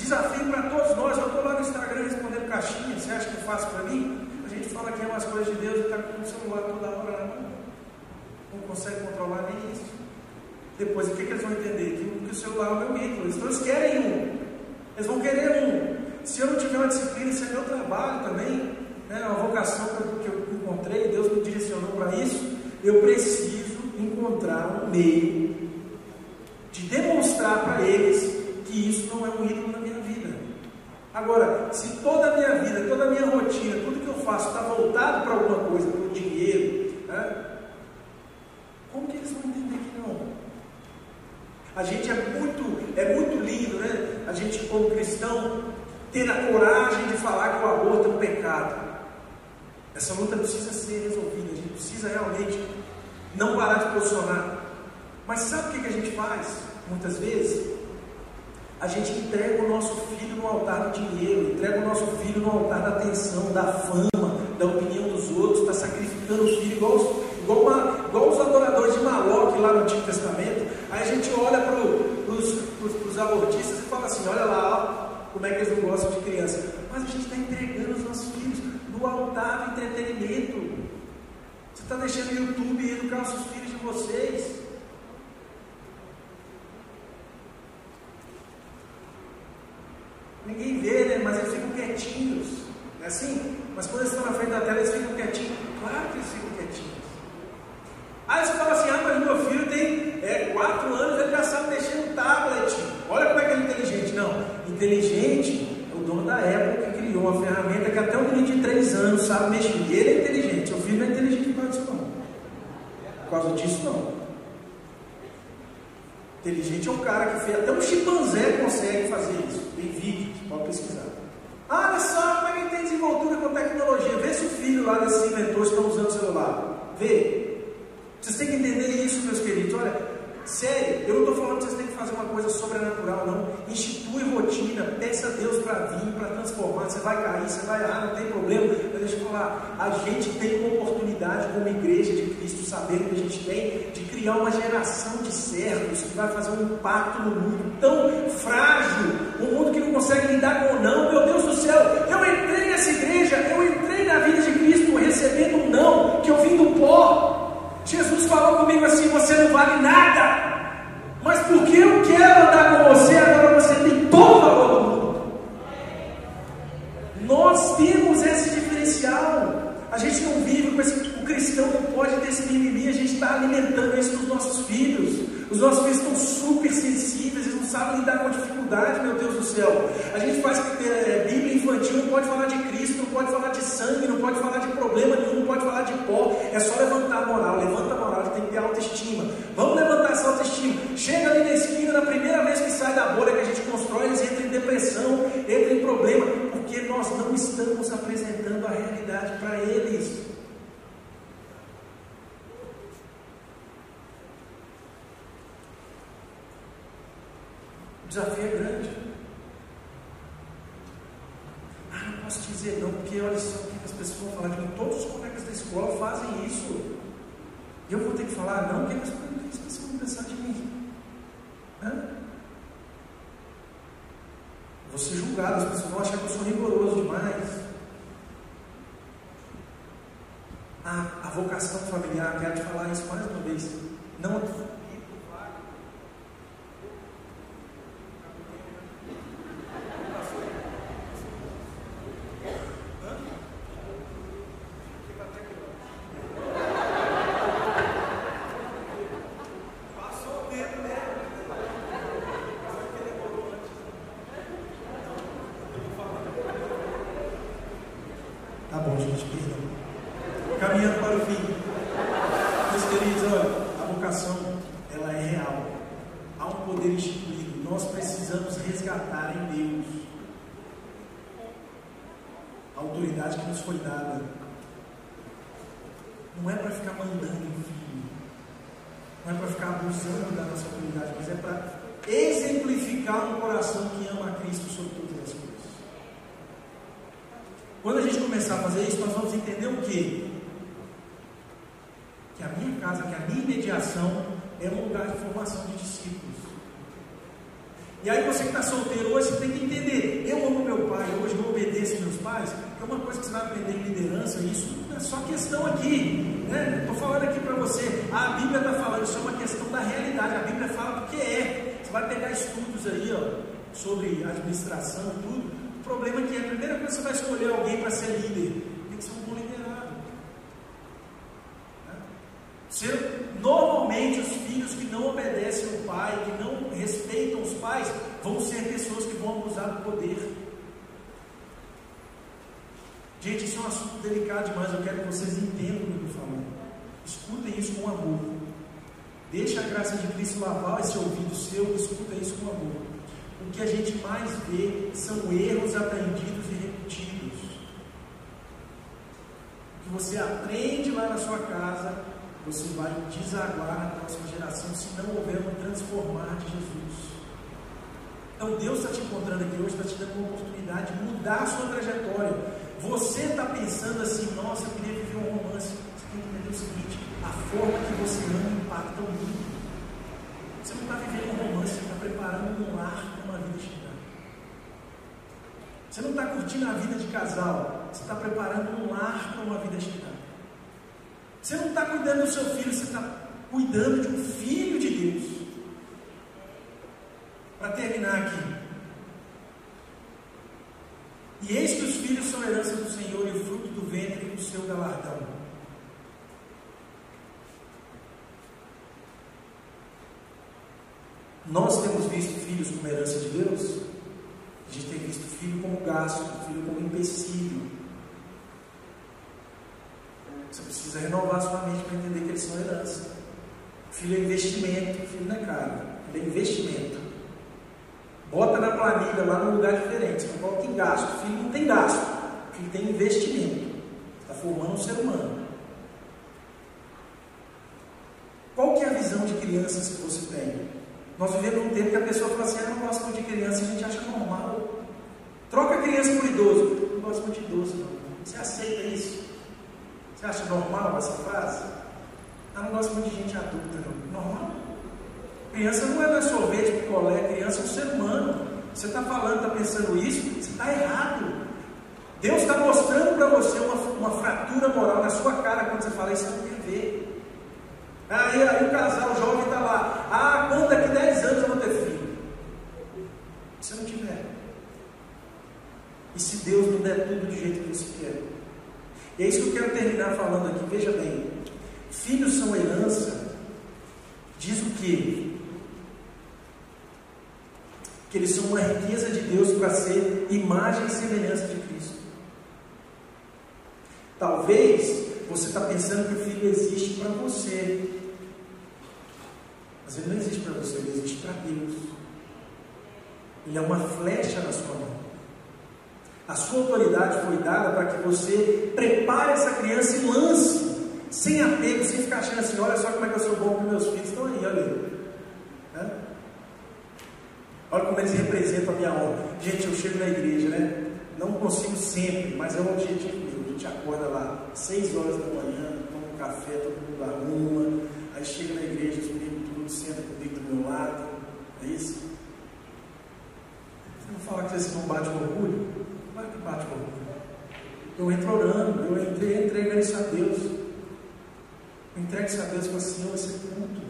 Né? Desafio para todos nós. Eu estou lá no Instagram respondendo caixinha. Você acha que é fácil para mim? A gente fala que é umas coisas de Deus e está com o celular toda hora na mão. Não consegue controlar nem isso. Depois, o que, que eles vão entender? Que, que o celular é o meu ídolo. Então, eles querem um. Eles vão querer um. Se eu não tiver uma disciplina, isso é meu trabalho também. Né? Uma vocação que eu encontrei, Deus me direcionou para isso. Eu preciso encontrar um meio de demonstrar para eles que isso não é um ídolo. Agora, se toda a minha vida, toda a minha rotina, tudo que eu faço está voltado para alguma coisa, para o dinheiro, né? como que eles vão entender que não? A gente é muito, é muito lindo, né? A gente, como cristão, ter a coragem de falar que o aborto é um pecado. Essa luta precisa ser resolvida, a gente precisa realmente não parar de posicionar. Mas sabe o que a gente faz? Muitas vezes, a gente entrega o nosso filho no altar do dinheiro, entrega o nosso filho no altar da atenção, da fama, da opinião dos outros, está sacrificando os filhos igual os, igual, uma, igual os adoradores de Maloque lá no Antigo Testamento. Aí a gente olha para os abortistas e fala assim: olha lá, ó, como é que eles não gostam de criança. Mas a gente está entregando os nossos filhos no altar do entretenimento. Você está deixando o YouTube educar os filhos de vocês. Ninguém vê, né? Mas eles ficam quietinhos. É assim? Mas quando eles estão na frente da tela, eles ficam quietinhos. Claro que eles ficam quietinhos. Aí você fala assim: ah, mas meu filho tem é, quatro anos, ele já sabe mexer no tablet. Olha como é que ele é inteligente. Não, inteligente é o dono da época que criou uma ferramenta que até um menino de três anos sabe mexer. Ele é inteligente, seu filho não é inteligente por causa disso, não. Por causa disso, não. Inteligente é um cara que fez, até um chimpanzé consegue fazer isso. Tem vídeo, pode pesquisar. Ah, olha só como é que tem desenvoltura com tecnologia. Vê se o filho lá desses inventores estão usando o celular. Vê. Vocês têm que entender isso, meus queridos. Olha, sério, eu não estou falando que vocês têm que fazer uma coisa sobrenatural, não. Institui rotina, peça a Deus para vir, para transformar. Você vai cair, você vai errar, não tem problema. Mas deixa eu falar, a gente tem uma oportunidade como igreja de Cristo, sabendo que a gente tem, de criar uma geração de servos que vai fazer um impacto no mundo tão frágil, um mundo que não consegue lidar com o não. Meu Deus do céu, eu entrei nessa igreja, eu entrei na vida de Cristo recebendo um não, que eu vim do pó. Jesus falou comigo assim: você não vale nada, mas porque eu quero andar com você, agora você tem todo o valor do mundo. Nós temos esse diferencial. A gente não vive com esse. O cristão não pode ter esse mimimi, a gente está alimentando isso nos nossos filhos. Os nossos filhos estão super sensíveis, eles não sabem lidar com a dificuldade, meu Deus do céu. A gente faz é, Bíblia infantil, não pode falar de Cristo, não pode falar de sangue, não pode falar de problema nenhum, não pode falar de pó. É só levantar a moral, levanta a moral, tem que ter autoestima. Vamos levantar essa autoestima. Chega ali na esquina, na primeira vez que sai da bolha que a gente constrói, eles entram em depressão, entram em problema, porque nós não estamos apresentando a realidade para eles. O desafio é grande. Ah, não posso dizer não, porque olha só o que as pessoas vão falar de mim. Todos os colegas da escola fazem isso. E eu vou ter que falar não, porque as pessoas vão pensar de mim. Hã? Vou ser julgado, as pessoas vão achar que eu sou rigoroso demais. Ah, a vocação familiar, quero te falar isso mais uma vez. Não ponte de perdão. Caminhando para o fim. Meus queridos, olha, a vocação, ela é real. Há um poder instituído. Nós precisamos resgatar em Deus a autoridade que nos foi dada. Não é para ficar mandando em filho. Não é para ficar abusando da nossa autoridade, mas é para exemplificar um coração que ama a Cristo sobre todas as coisas. Quando a gente começar a fazer isso, nós vamos entender o quê? Que a minha casa, que a minha mediação é um lugar de formação de discípulos. E aí você que está solteiro hoje, tem que entender, eu amo meu pai, hoje eu obedeço meus pais, que é uma coisa que você vai aprender em liderança, isso não é só questão aqui, né? Estou falando aqui para você, a Bíblia está falando, isso é uma questão da realidade, a Bíblia fala do que é. Você vai pegar estudos aí, ó, sobre administração e tudo. Problema é que a primeira coisa que você vai escolher alguém para ser líder, tem que ser um bom liderado. Né? Normalmente os filhos que não obedecem ao pai, que não respeitam os pais, vão ser pessoas que vão abusar do poder. Gente, isso é um assunto delicado demais. Eu quero que vocês entendam o que eu estou falando. Escutem isso com amor. Deixa a graça de Cristo lavar esse ouvido seu escuta isso com amor. O que a gente mais vê são erros aprendidos e repetidos. O que você aprende lá na sua casa, você vai desaguar na próxima geração se não houver um transformar de Jesus. Então Deus está te encontrando aqui hoje, está te dando uma oportunidade de mudar a sua trajetória. Você está pensando assim, nossa, eu queria viver um romance. Você tem que entender o seguinte, a forma que você ama impacta o mundo. Você não está vivendo um romance, preparando um lar para uma vida estudante. Você não está curtindo a vida de casal, você está preparando um lar para uma vida estudante. Você não está cuidando do seu filho, você está cuidando de um filho de Deus. Para terminar aqui. E eis que os filhos são herança do Senhor e o fruto do ventre do seu galardão. Nós temos visto filhos como herança de Deus, a gente tem visto filho como gasto, filho como empecilho. Você precisa renovar sua mente para entender que eles são herança. Filho é investimento, filho não é caro, filho é investimento. Bota na planilha lá num lugar diferente. Você não coloca em gasto. Filho não tem gasto. Filho tem investimento. Está formando um ser humano. Qual que é a visão de crianças que você tem? Nós vivemos num tempo que a pessoa fala assim, ah, não gosto muito de criança, a gente acha normal. Troca criança por idoso. Não gosto muito de idoso, não. Você aceita isso? Você acha normal essa frase? Ah, não gosto muito de gente adulta, não. Normal? Criança não é sorvete, picolé, criança é um ser humano. Você está falando, está pensando isso, você está errado. Deus está mostrando para você uma, uma fratura moral na sua cara quando você fala isso, não quer ver. Aí, aí o casal jovem está lá, ah, quando daqui 10 anos eu vou ter filho? Se não tiver. E se Deus não der tudo do jeito que você quer? E é isso que eu quero terminar falando aqui, veja bem. Filhos são herança, diz o que? que eles são uma riqueza de Deus para ser imagem e semelhança de Cristo. Talvez você está pensando que o filho existe para você, mas ele não existe para você, ele existe para Deus. Ele é uma flecha na sua mão. A sua autoridade foi dada para que você prepare essa criança e lance, sem apego, sem ficar achando assim: olha só como é que eu sou bom com meus filhos. Estão aí, olha aí. Olha como eles representam a minha honra. Gente, eu chego na igreja, né? Não consigo sempre, mas é um objetivo meu. A gente acorda lá, 6 horas da manhã, toma um café, todo mundo arruma. Aí chega na igreja, os tudo senta comigo do meu lado. É isso? Você não fala que você não bate o orgulho? Claro que bate o orgulho. Eu entro orando, eu entrei entregando isso a Deus. Eu entrego isso a Deus e falo, Senhor, esse culto,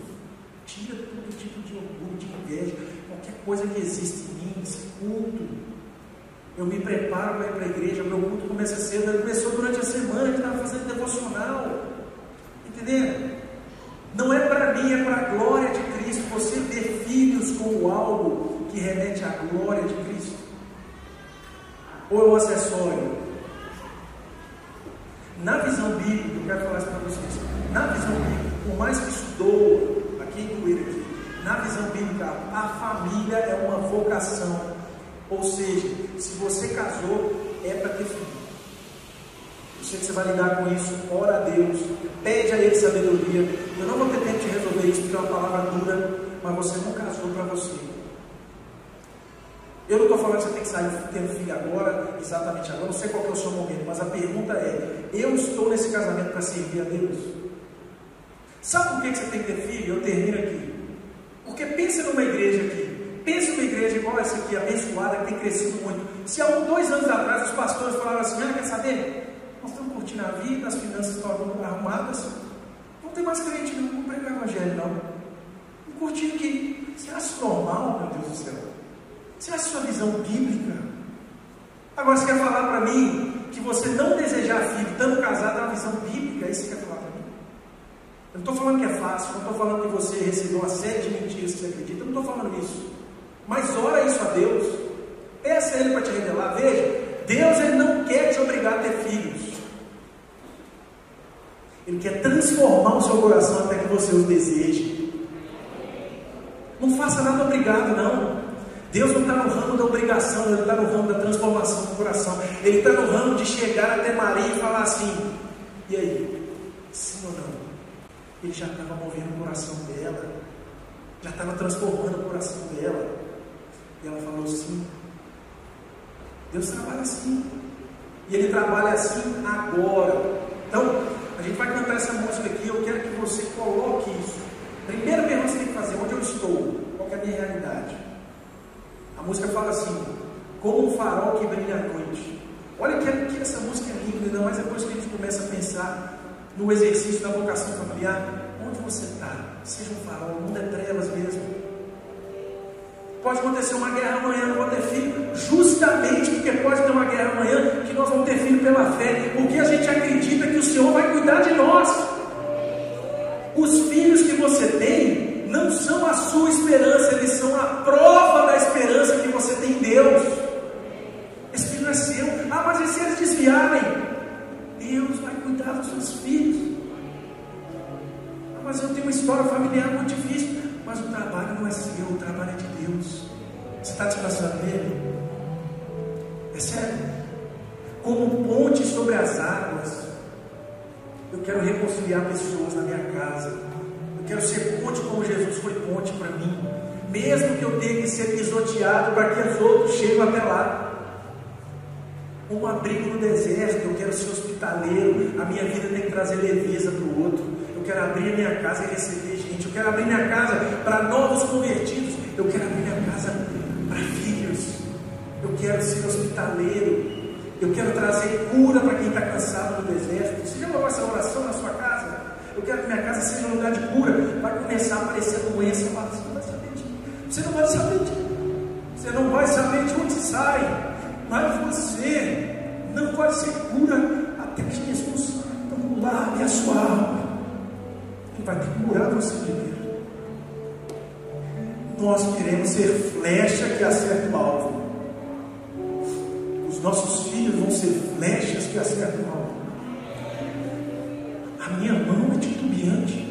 tira todo tipo de orgulho, de inveja qualquer coisa que existe em mim, esse culto. Eu me preparo para ir para a igreja, meu culto começa cedo, começou durante a semana, gente estava fazendo devocional. Entendeu? Não é para mim, é para a glória de Cristo. Você ver filhos como algo que remete à glória de Cristo. Ou é um acessório? Na visão bíblica, eu quero falar isso para vocês. Na visão bíblica, por mais que estudou, aqui incluir aqui, na visão bíblica, a família é uma vocação. Ou seja, se você casou, é para ter filho. Que você vai lidar com isso, ora a Deus, pede a Ele sabedoria. Eu não vou ter tempo de resolver isso, porque é uma palavra dura, mas você não casou para você. Eu não estou falando que você tem que sair tendo filho agora, exatamente agora, não sei qual é o seu momento, mas a pergunta é: eu estou nesse casamento para servir a Deus? Sabe por que você tem que ter filho? Eu termino aqui. Porque pensa numa igreja aqui. Pensa numa igreja igual essa aqui, abençoada, que tem crescido muito. Se há um, dois anos atrás os pastores falaram assim, ah, quer saber? Nós estamos curtindo a vida, as finanças estão arrumadas. Não tem mais crente, não. Vamos pregar o evangelho, não. Vamos curtir aqui. Você acha normal, meu Deus do céu? Você acha sua visão bíblica? Agora você quer falar para mim que você não desejar filho, estando casado, é uma visão bíblica? É isso que você quer falar para mim? Eu não estou falando que é fácil, não estou falando que você recebeu uma série de mentiras que você acredita, eu não estou falando isso. Mas ora isso a Deus. Peça a Ele para te revelar. Veja, Deus ele não quer te obrigar a ter filhos. Ele quer transformar o seu coração até que você os deseje. Não faça nada obrigado, não. Deus não está no ramo da obrigação, Ele está no ramo da transformação do coração. Ele está no ramo de chegar até Maria e falar assim: e aí? Sim ou não? Ele já estava movendo o coração dela, já estava transformando o coração dela. E ela falou assim: Deus trabalha assim. E Ele trabalha assim agora. Então, a gente vai cantar essa música aqui. Eu quero que você coloque isso. Primeira pergunta que você tem que fazer: onde eu estou? Qual é a minha realidade? A música fala assim: como um farol que brilha à noite. Olha que, que essa música é linda, ainda mais depois que a gente começa a pensar no exercício da vocação familiar. Onde você está? Seja um farol, o mundo é trevas mesmo. Pode acontecer uma guerra amanhã, não vou ter filho, justamente porque pode ter uma guerra amanhã, que nós vamos ter filho pela fé, porque a gente acredita que o Senhor vai cuidar de nós. Os filhos que você tem não são a sua esperança, eles são a prova da esperança que você tem em Deus. Esse filho é seu. Ah, mas e se eles desviarem? Deus vai cuidar dos seus filhos. Ah, mas eu tenho uma história familiar muito difícil. Mas o trabalho não é seu, o trabalho é de Deus. Está descansando nele? É sério? Como ponte sobre as águas, eu quero reconciliar pessoas na minha casa. Eu quero ser ponte como Jesus foi ponte para mim. Mesmo que eu tenha que ser pisoteado para que os outros cheguem até lá. Um abrigo no deserto, eu quero ser hospitaleiro. A minha vida tem que trazer leveza para o outro. Eu quero abrir a minha casa e receber gente. Eu quero abrir minha casa para novos convertidos. Eu quero abrir minha quero ser hospitaleiro. Eu quero trazer cura para quem está cansado no deserto. Você já falou essa oração na sua casa? Eu quero que minha casa seja um lugar de cura. Vai começar a aparecer doença. Você não vai saber. Você não vai saber. Você não vai saber de onde sai. Mas você não vai ser cura até que Jesus não lave a sua alma. Ele vai ter curar você primeiro. Nós queremos ser flecha que acerta o alvo. Os nossos filhos vão ser flechas que acertam alvo. A minha mão é titubeante.